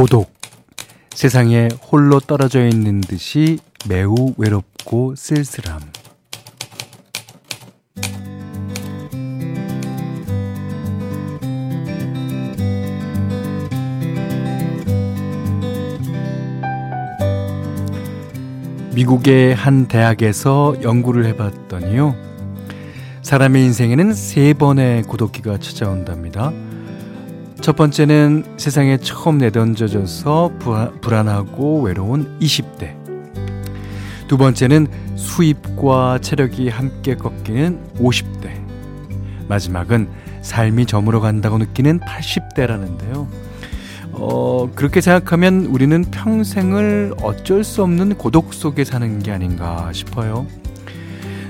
고독. 세상에 홀로 떨어져 있는 듯이 매우 외롭고 쓸쓸함. 미국의 한 대학에서 연구를 해봤더니요. 사람의 인생에는 세 번의 고독기가 찾아온답니다. 첫 번째는 세상에 처음 내던져져서 불안하고 외로운 20대. 두 번째는 수입과 체력이 함께 꺾이는 50대. 마지막은 삶이 저물어 간다고 느끼는 80대라는데요. 어, 그렇게 생각하면 우리는 평생을 어쩔 수 없는 고독 속에 사는 게 아닌가 싶어요.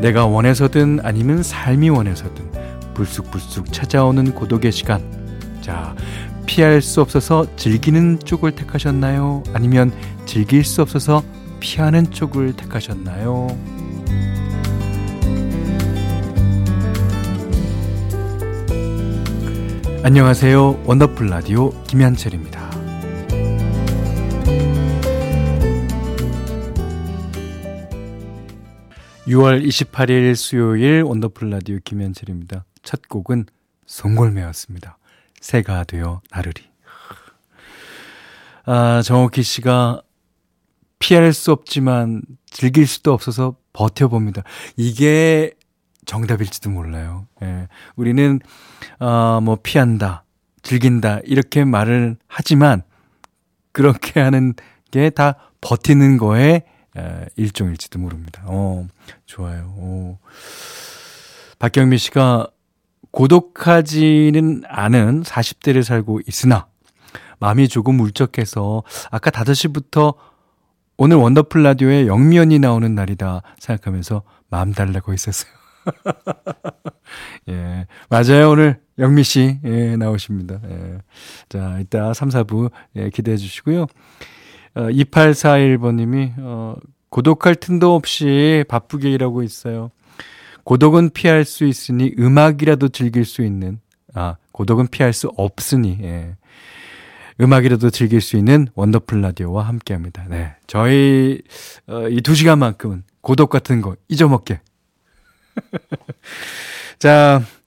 내가 원해서든 아니면 삶이 원해서든 불쑥불쑥 찾아오는 고독의 시간. 자, 피할 수 없어서 즐기는 쪽을 택하셨나요? 아니면 즐길 수 없어서 피하는 쪽을 택하셨나요? 안녕하세요. 원더풀 라디오 김현철입니다. 6월 28일 수요일 원더풀 라디오 김현철입니다. 첫 곡은 송골매였습니다. 새가 되어 나르리. 아, 정옥희 씨가 피할 수 없지만 즐길 수도 없어서 버텨봅니다. 이게 정답일지도 몰라요. 예. 우리는, 어, 뭐, 피한다, 즐긴다, 이렇게 말을 하지만, 그렇게 하는 게 다 버티는 거에 에, 일종일지도 모릅니다. 어, 좋아요. 어. 박경미 씨가 고독하지는 않은 40대를 살고 있으나, 마음이 조금 울적해서, 아까 5시부터 오늘 원더풀 라디오에 영미연이 나오는 날이다 생각하면서 마음 달라고 있었어요. 예. 맞아요. 오늘 영미 씨, 예, 나오십니다. 예. 자, 이따 3, 4부, 예, 기대해 주시고요. 어, 2841번 님이, 어, 고독할 틈도 없이 바쁘게 일하고 있어요. 고독은 피할 수 있으니 음악이라도 즐길 수 있는, 아, 고독은 피할 수 없으니, 예. 음악이라도 즐길 수 있는 원더풀 라디오와 함께 합니다. 네. 저희, 어, 이두 시간만큼은 고독 같은 거 잊어먹게 자, 어,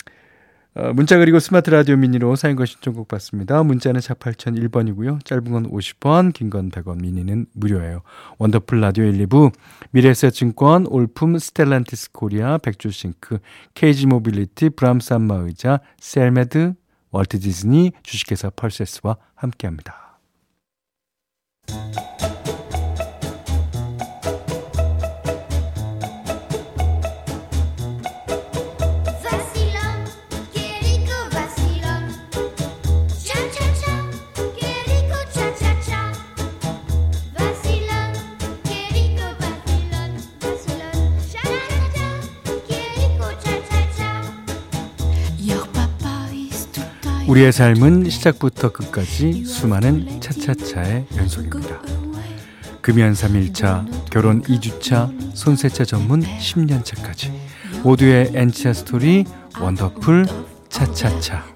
문자 그리고 스마트 라디오 미니로 사인과 신청곡 받습니다. 문자는 샵 8001번이고요. 짧은 건 50원, 긴 건 100원, 미니는 무료예요. 원더풀 라디오 1, 2부, 미래에셋증권, 올품, 스텔란티스 코리아, 백조싱크, 케이지 모빌리티, 브람스 안마의자, 셀메드, 월트 디즈니, 주식회사 펄세스와 함께합니다. 우리의 삶은 시작부터 끝까지 수많은 차차차의 연속입니다. 금연 3일차, 결혼 2주차, 손세차 전문 10년차까지 모두의 엔차 스토리 원더풀 차차차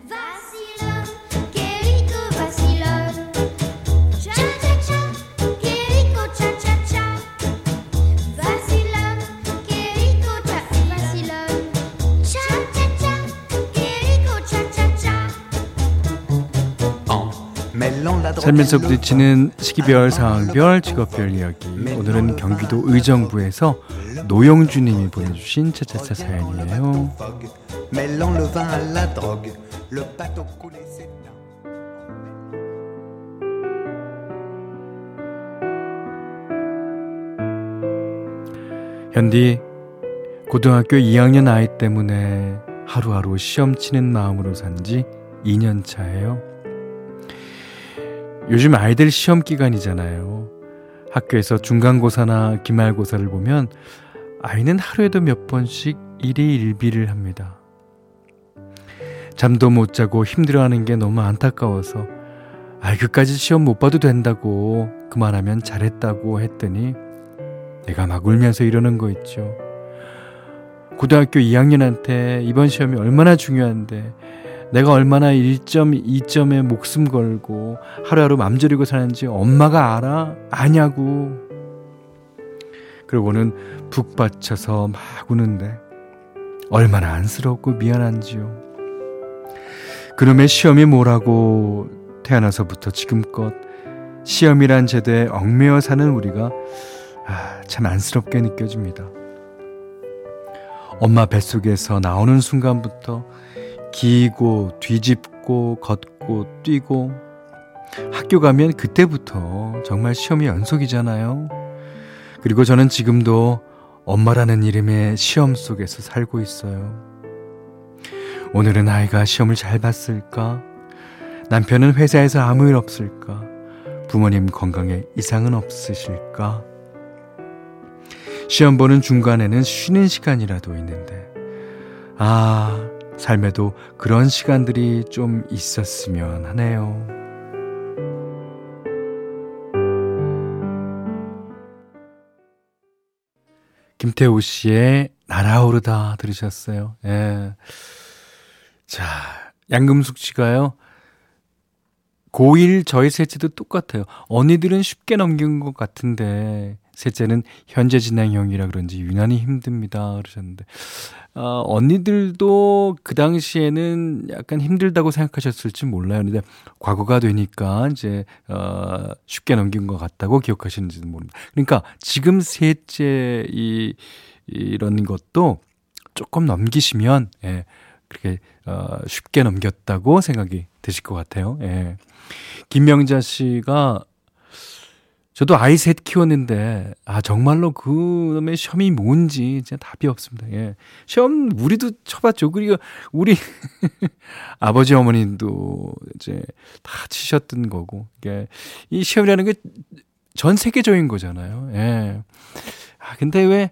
살면서 부딪히는 시기별, 상황별, 직업별 이야기. 오늘은 경기도 의정부에서 노영주님이 보내주신 차차차 사연이에요. 현디 고등학교 2학년 아이 때문에 하루하루 시험 치는 마음으로 산지 2년 차예요. 요즘 아이들 시험 기간이잖아요. 학교에서 중간고사나 기말고사를 보면 아이는 하루에도 몇 번씩 일희일비를 합니다. 잠도 못 자고 힘들어하는 게 너무 안타까워서 아, 그까지 시험 못 봐도 된다고 그만하면 잘했다고 했더니 내가 막 울면서 이러는 거 있죠. 고등학교 2학년한테 이번 시험이 얼마나 중요한데 내가 얼마나 1점, 2점에 목숨 걸고 하루하루 맘졸이고 사는지 엄마가 알아? 아냐고. 그러고는 북 받쳐서 막 우는데 얼마나 안쓰럽고 미안한지요. 그놈의 시험이 뭐라고 태어나서부터 지금껏 시험이란 제도에 얽매여 사는 우리가 아, 참 안쓰럽게 느껴집니다. 엄마 뱃속에서 나오는 순간부터 기고 뒤집고 걷고 뛰고 학교 가면 그때부터 정말 시험이 연속이잖아요. 그리고 저는 지금도 엄마라는 이름의 시험 속에서 살고 있어요. 오늘은 아이가 시험을 잘 봤을까? 남편은 회사에서 아무 일 없을까? 부모님 건강에 이상은 없으실까? 시험 보는 중간에는 쉬는 시간이라도 있는데, 아, 삶에도 그런 시간들이 좀 있었으면 하네요. 김태우 씨의 날아오르다 들으셨어요. 예. 자, 양금숙 씨가요. 고1 저희 셋째도 똑같아요. 언니들은 쉽게 넘긴 것 같은데 셋째는 현재 진행형이라 그런지 유난히 힘듭니다. 그러셨는데 어, 언니들도 그 당시에는 약간 힘들다고 생각하셨을지 몰라요. 근데 과거가 되니까 이제 어, 쉽게 넘긴 것 같다고 기억하시는지도 모릅니다. 그러니까 지금 셋째 이 이런 것도 조금 넘기시면 예, 그렇게 어, 쉽게 넘겼다고 생각이 되실 것 같아요. 예. 김명자 씨가 저도 아이 셋 키웠는데 아 정말로 그놈의 시험이 뭔지 진짜 답이 없습니다. 예. 시험 우리도 쳐봤죠. 그리고 우리 아버지 어머님도 이제 다 치셨던 거고 이게 이 시험이라는 게 전 세계적인 거잖아요. 예. 아 근데 왜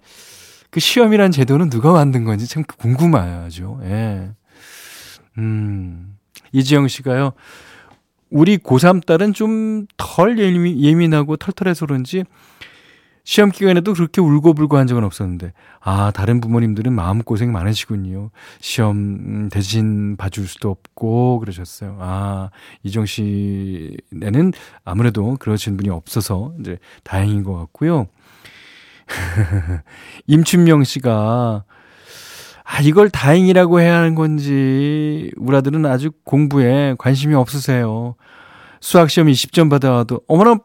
그 시험이란 제도는 누가 만든 건지 참 궁금하죠. 예. 음. 이지영 씨가요. 우리 고3 딸은 좀 덜 예민하고 털털해서 그런지 시험 기간에도 그렇게 울고불고 한 적은 없었는데, 아, 다른 부모님들은 마음고생 많으시군요. 시험 대신 봐줄 수도 없고, 그러셨어요. 아, 이정 씨네는 아무래도 그러신 분이 없어서 이제 다행인 것 같고요. 임춘명 씨가 아, 이걸 다행이라고 해야 하는 건지, 우리 아들은 아주 공부에 관심이 없으세요. 수학시험 20점 받아와도, 어머나,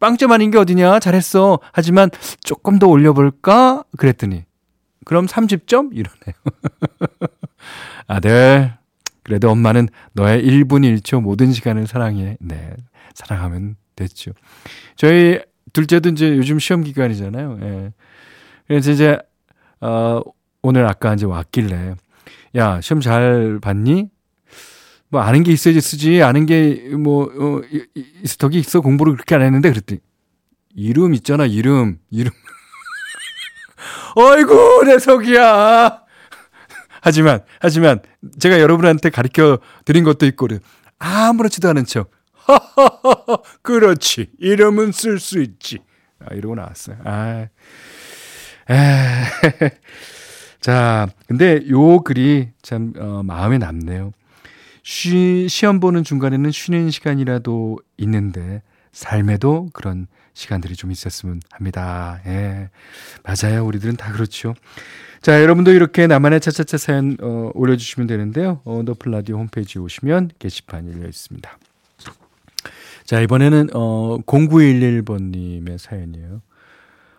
빵점 아닌 게 어디냐? 잘했어. 하지만 조금 더 올려볼까? 그랬더니, 그럼 30점? 이러네요. 아들, 그래도 엄마는 너의 1분 1초 모든 시간을 사랑해. 네, 사랑하면 됐죠. 저희 둘째도 이제 요즘 시험 기간이잖아요. 예. 그래서 이제, 어, 오늘 아까 이제 왔길래 야 시험 잘 봤니? 뭐 아는 게 있어야지 쓰지. 아는 게뭐 어, 덕이 있어 공부를 그렇게 안 했는데 그랬더니 이름 있잖아 이름 이름. 어이구 내 속이야. 하지만 하지만 제가 여러분한테 가르쳐 드린 것도 있고 아무렇지도 않은 척. 그렇지. 이름은 쓸 수 있지. 아, 이러고 나왔어요. 아 에. 자, 근데 요 글이 참 어, 마음에 남네요. 쉬, 시험 보는 중간에는 쉬는 시간이라도 있는데 삶에도 그런 시간들이 좀 있었으면 합니다. 예. 맞아요. 우리들은 다 그렇죠. 자, 여러분도 이렇게 나만의 차차차 사연 어, 올려주시면 되는데요. 어, 너플라디오 홈페이지에 오시면 게시판 열려 있습니다. 자, 이번에는 어, 0911번님의 사연이에요.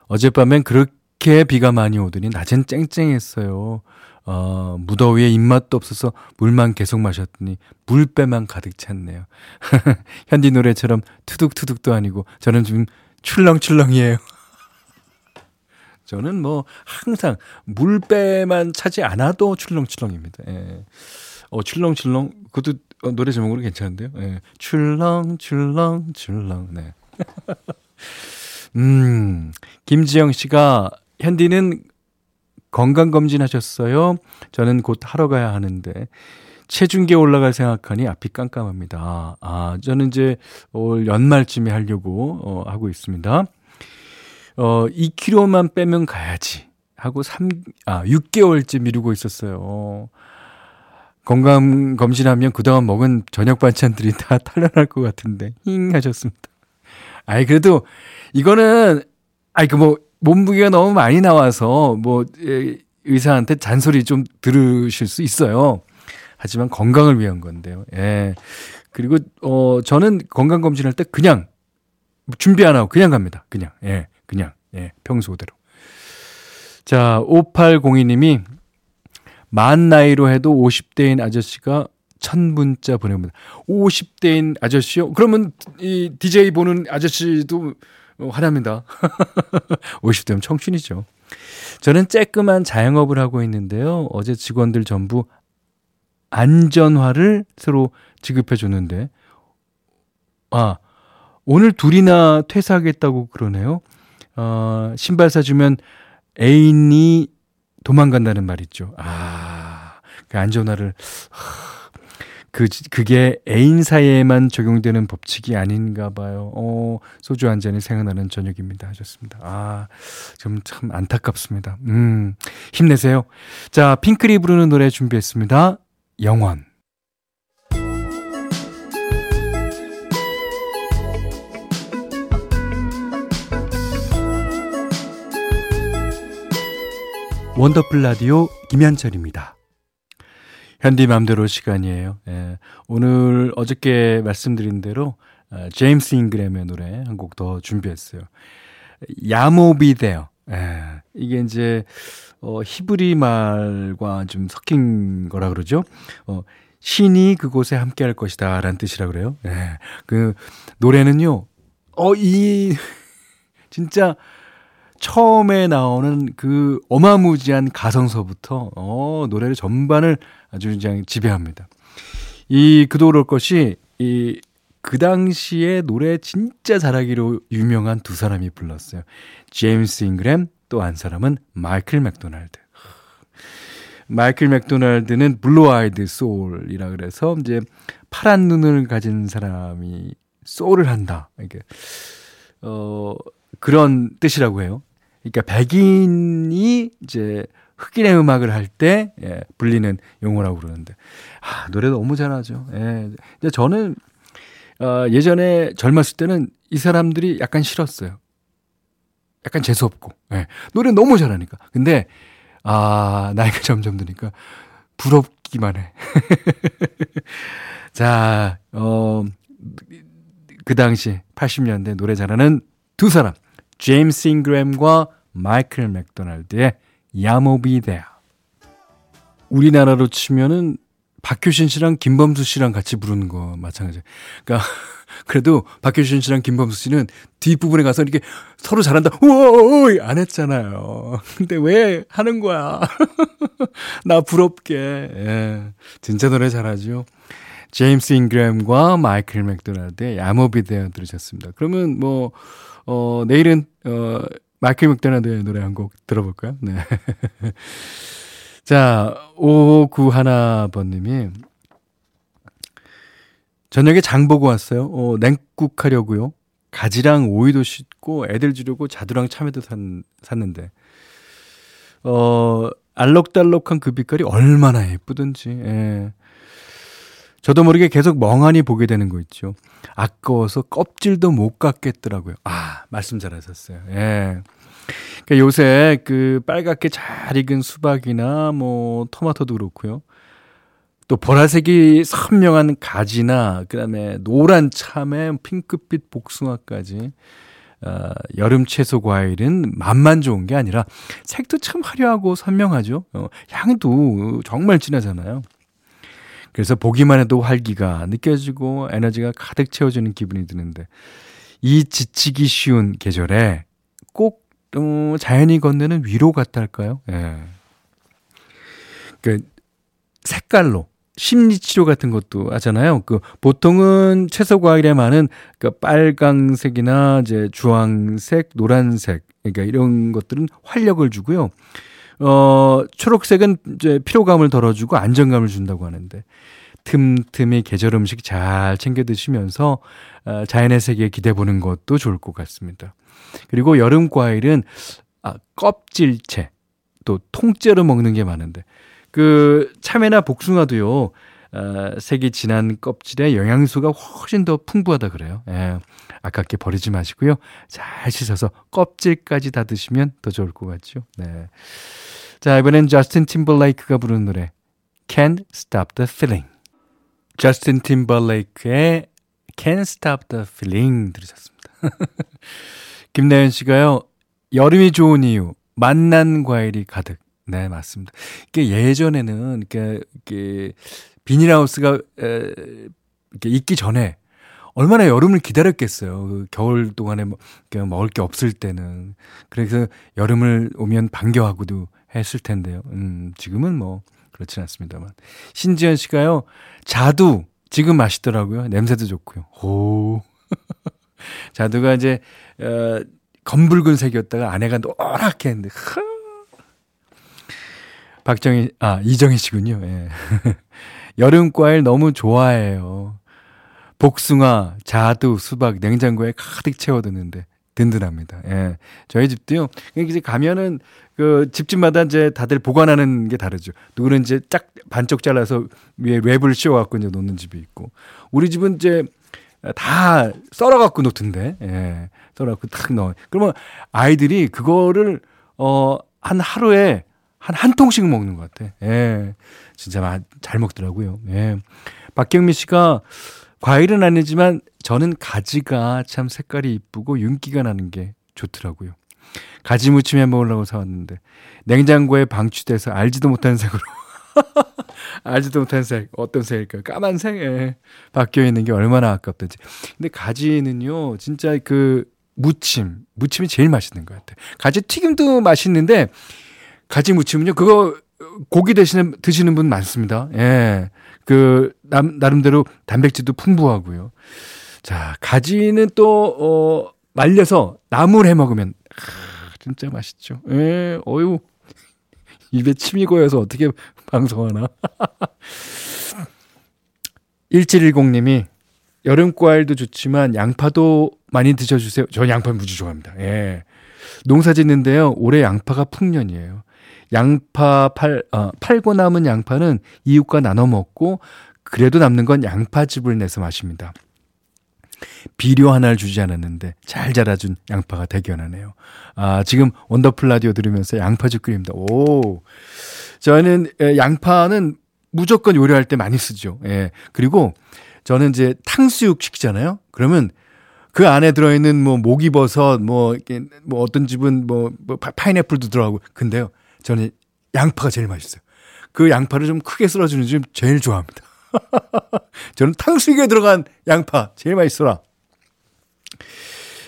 어젯밤엔 그렇게 그렇게 비가 많이 오더니 낮엔 쨍쨍했어요. 어, 무더위에 입맛도 없어서 물만 계속 마셨더니 물배만 가득 찼네요. 현디 노래처럼 투둑투둑도 아니고 저는 지금 출렁출렁이에요. 저는 뭐 항상 물배만 차지 않아도 출렁출렁입니다. 예. 어, 출렁출렁 그것도 어, 노래 제목으로 괜찮은데요. 예. 출렁출렁출렁 네. 음, 김지영 씨가 현디는 건강검진 하셨어요? 저는 곧 하러 가야 하는데, 체중계 올라갈 생각하니 앞이 깜깜합니다. 아, 저는 이제 올 연말쯤에 하려고, 어, 하고 있습니다. 어, 2kg만 빼면 가야지. 하고 3, 아, 6개월째 미루고 있었어요. 건강 검진하면 그동안 먹은 저녁 반찬들이 다 탈려날 것 같은데, 힝 하셨습니다. 아이, 그래도 이거는, 아이, 그 뭐, 몸무게가 너무 많이 나와서 뭐, 예, 의사한테 잔소리 좀 들으실 수 있어요. 하지만 건강을 위한 건데요. 예. 그리고, 어, 저는 건강 검진할 때 그냥 준비 안 하고 그냥 갑니다. 그냥. 예. 그냥. 예. 평소대로. 자, 5802님이 만 나이로 해도 50대인 아저씨가 천 문자 보내봅니다. 50대인 아저씨요? 그러면 이 DJ 보는 아저씨도 화납니다. 50대면 청춘이죠. 저는 쬐끄만 자영업을 하고 있는데요. 어제 직원들 전부 안전화를 새로 지급해 줬는데, 아, 오늘 둘이나 퇴사하겠다고 그러네요. 어, 신발 사주면 애인이 도망간다는 말 있죠. 아, 그 안전화를, 그, 그게 애인 사이에만 적용되는 법칙이 아닌가 봐요. 어, 소주 한 잔이 생각나는 저녁입니다. 하셨습니다. 아, 좀 참 안타깝습니다. 음, 힘내세요. 자, 핑클이 부르는 노래 준비했습니다. 영원. 원더풀 라디오 김현철입니다. 현디 맘대로 시간이에요. 예. 오늘 어저께 말씀드린 대로 어, 제임스 잉그램의 노래 한 곡 더 준비했어요. 야모비데어. 예. 이게 이제 어 히브리 말과 좀 섞인 거라 그러죠. 어 신이 그곳에 함께 할 것이다 라는 뜻이라 그래요. 예. 그 노래는요. 어 이 진짜 처음에 나오는 그 어마무지한 가성서부터 어 노래를 전반을 아주 그냥 지배합니다. 이 그도 그럴 것이 이 그 당시에 노래 진짜 잘하기로 유명한 두 사람이 불렀어요. 제임스 잉그램 또 한 사람은 마이클 맥도날드. 마이클 맥도날드는 blue-eyed soul이라 그래서 이제 파란 눈을 가진 사람이 소울을 한다. 이게 어 그런 뜻이라고 해요. 그러니까 백인이 이제 흑인의 음악을 할때 예, 불리는 용어라고 그러는데 아, 노래 너무 잘하죠. 예. 근데 저는 어, 예전에 젊었을 때는 이 사람들이 약간 싫었어요. 약간 재수 없고 예. 노래 너무 잘하니까. 근데 아 나이가 점점 드니까 부럽기만 해. 자, 어, 그 당시 80년대 노래 잘하는 두 사람 제임스 잉그램과 마이클 맥도날드의 야모비데아. 우리나라로 치면은 박효신 씨랑 김범수 씨랑 같이 부르는 거 마찬가지. 그러니까 그래도 박효신 씨랑 김범수 씨는 뒷부분에 가서 이렇게 서로 잘한다. 우와, 안 했잖아요. 근데 왜 하는 거야? 나 부럽게. 예. 진짜 노래 잘하죠. 제임스 잉그램과 마이클 맥도날드의 야모비데아 들으셨습니다. 그러면 뭐 어, 내일은, 어, 마이클 맥도날드의 노래 한 곡 들어볼까요? 네. 자, 5591번님이, 저녁에 장 보고 왔어요. 어, 냉국 하려고요. 가지랑 오이도 씻고 애들 주려고 자두랑 참외도 산, 샀는데, 어, 알록달록한 그 빛깔이 얼마나 예쁘든지, 예. 저도 모르게 계속 멍하니 보게 되는 거 있죠. 아까워서 껍질도 못 깎겠더라고요. 아, 말씀 잘하셨어요. 예. 그러니까 요새 그 빨갛게 잘 익은 수박이나 뭐 토마토도 그렇고요. 또 보라색이 선명한 가지나 그다음에 노란 참외, 핑크빛 복숭아까지 어, 여름 채소 과일은 맛만 좋은 게 아니라 색도 참 화려하고 선명하죠. 어, 향도 정말 진하잖아요. 그래서 보기만 해도 활기가 느껴지고 에너지가 가득 채워지는 기분이 드는데 이 지치기 쉬운 계절에 꼭 어, 자연이 건네는 위로 같달까요? 예. 그 색깔로 심리 치료 같은 것도 하잖아요. 그 보통은 채소 과일에 많은 그 빨강색이나 이제 주황색, 노란색 그러니까 이런 것들은 활력을 주고요. 어, 초록색은 이제 피로감을 덜어주고 안정감을 준다고 하는데 틈틈이 계절 음식 잘 챙겨 드시면서 어, 자연의 세계에 기대 보는 것도 좋을 것 같습니다. 그리고 여름 과일은 아, 껍질채 또 통째로 먹는 게 많은데 그 참외나 복숭아도요. 어, 색이 진한 껍질에 영양소가 훨씬 더 풍부하다 그래요. 예. 아깝게 버리지 마시고요. 잘 씻어서 껍질까지 다 드시면 더 좋을 것 같죠. 네. 자, 이번엔 저스틴 팀벌레이크가 부르는 노래 Can't Stop the Feeling. 저스틴 팀벌레이크의 Can't Stop the Feeling 들으셨습니다. 김나연 씨가요. 여름이 좋은 이유 만난 과일이 가득. 네, 맞습니다. 이게 예전에는 이렇게, 이렇게 비닐하우스가 에, 이렇게 있기 전에 얼마나 여름을 기다렸겠어요. 그 겨울 동안에 뭐 먹을 게 없을 때는. 그래서 여름을 오면 반겨하고도 했을 텐데요. 음, 지금은 뭐 그렇진 않습니다만. 신지현 씨가요. 자두 지금 맛있더라고요. 냄새도 좋고요. 오. 자두가 이제 어 검붉은 색이었다가 안에가 노랗게 했는데 박정희 아 이정희 씨군요. 예. 여름 과일 너무 좋아해요. 복숭아, 자두, 수박 냉장고에 가득 채워두는데 든든합니다. 예. 저희 집도요. 이제 가면은 그 집집마다 이제 다들 보관하는 게 다르죠. 누구는 이제 짝 반쪽 잘라서 위에 랩을 씌워 갖고 이제 놓는 집이 있고 우리 집은 이제 다 썰어 갖고 놓던데. 예. 썰어 갖고 탁 넣어. 그러면 아이들이 그거를 어 한 하루에 한 한 통씩 먹는 것 같아. 예. 진짜 잘 먹더라고요. 예. 박경미 씨가 과일은 아니지만 저는 가지가 참 색깔이 이쁘고 윤기가 나는 게 좋더라고요. 가지 무침 해 먹으려고 사왔는데 냉장고에 방치돼서 알지도 못하는 색으로 알지도 못하는 색 어떤 색일까요? 까만색에 바뀌어 있는 게 얼마나 아깝던지. 근데 가지는요 진짜 그 무침 무침이 제일 맛있는 것 같아요. 가지 튀김도 맛있는데 가지 무침은요 그거 고기 대신에 드시는 분 많습니다. 예. 그, 남, 나름대로 단백질도 풍부하고요. 자, 가지는 또, 어, 말려서 나물 해 먹으면, 아, 진짜 맛있죠. 예, 어유 입에 침이 고여서 어떻게 방송하나. 1710님이 여름 과일도 좋지만 양파도 많이 드셔주세요. 저 양파 무지 좋아합니다. 예. 농사 짓는데요. 올해 양파가 풍년이에요. 양파 팔, 어, 팔고 남은 양파는 이웃과 나눠 먹고 그래도 남는 건 양파즙을 내서 마십니다. 비료 하나를 주지 않았는데 잘 자라준 양파가 대견하네요. 아, 지금 원더풀 라디오 들으면서 양파즙 끓입니다. 오. 저는 양파는 무조건 요리할 때 많이 쓰죠. 예. 그리고 저는 이제 탕수육 시키잖아요. 그러면 그 안에 들어있는 뭐 목이버섯, 뭐, 뭐 어떤 집은 뭐, 뭐 파인애플도 들어가고. 근데요. 저는 양파가 제일 맛있어요. 그 양파를 좀 크게 썰어주는 집 제일 좋아합니다. 저는 탕수육에 들어간 양파 제일 맛있어라.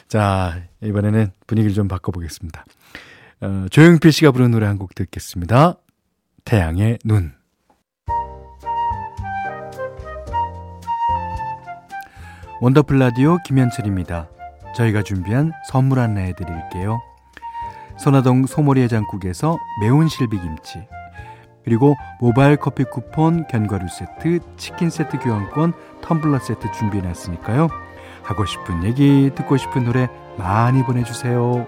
자, 이번에는 분위기를 좀 바꿔보겠습니다. 어, 조용필 씨가 부른 노래 한 곡 듣겠습니다. 태양의 눈. 원더풀 라디오 김현철입니다. 저희가 준비한 선물 안내해 드릴게요. 선화동 소머리 해장국에서 매운 실비김치 그리고 모바일 커피 쿠폰, 견과류 세트, 치킨 세트 교환권, 텀블러 세트 준비해놨으니까요. 하고 싶은 얘기, 듣고 싶은 노래 많이 보내주세요.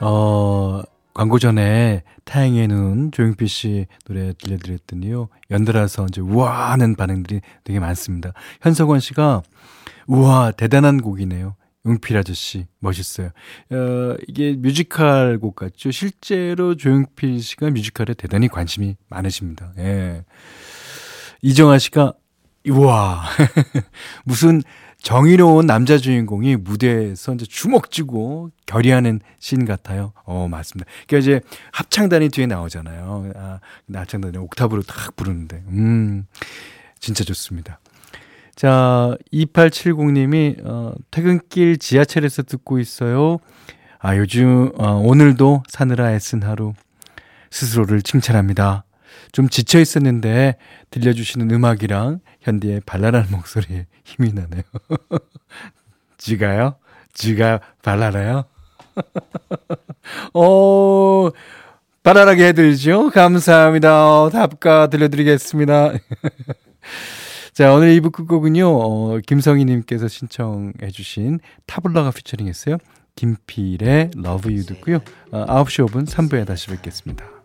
어, 광고 전에 타양의 눈 조용필 씨 노래 들려드렸더니요. 연달아서 이제 우와 하는 반응들이 되게 많습니다. 현석원 씨가 우와, 대단한 곡이네요. 용필 아저씨, 멋있어요. 어, 이게 뮤지컬 곡 같죠? 실제로 조용필 씨가 뮤지컬에 대단히 관심이 많으십니다. 예. 이정아 씨가, 우와, 무슨 정의로운 남자 주인공이 무대에서 이제 주먹 쥐고 결의하는 씬 같아요. 어, 맞습니다. 그러니까 이제 합창단이 뒤에 나오잖아요. 아, 합창단이 옥탑으로 탁 부르는데, 음, 진짜 좋습니다. 자, 2870님이, 어, 퇴근길 지하철에서 듣고 있어요. 아, 요즘, 어, 오늘도 사느라 애쓴 하루. 스스로를 칭찬합니다. 좀 지쳐 있었는데 들려주시는 음악이랑 현디의 발랄한 목소리에 힘이 나네요. 지가요? 지가 발랄해요? 어, 발랄하게 해드리죠. 감사합니다. 답가 들려드리겠습니다. 자, 오늘 2부 끝곡은요, 어, 김성희님께서 신청해주신 타블라가 피처링 했어요. 김필의 Love You 듣고요. 어, 9시 5분 3부에 다시 뵙겠습니다.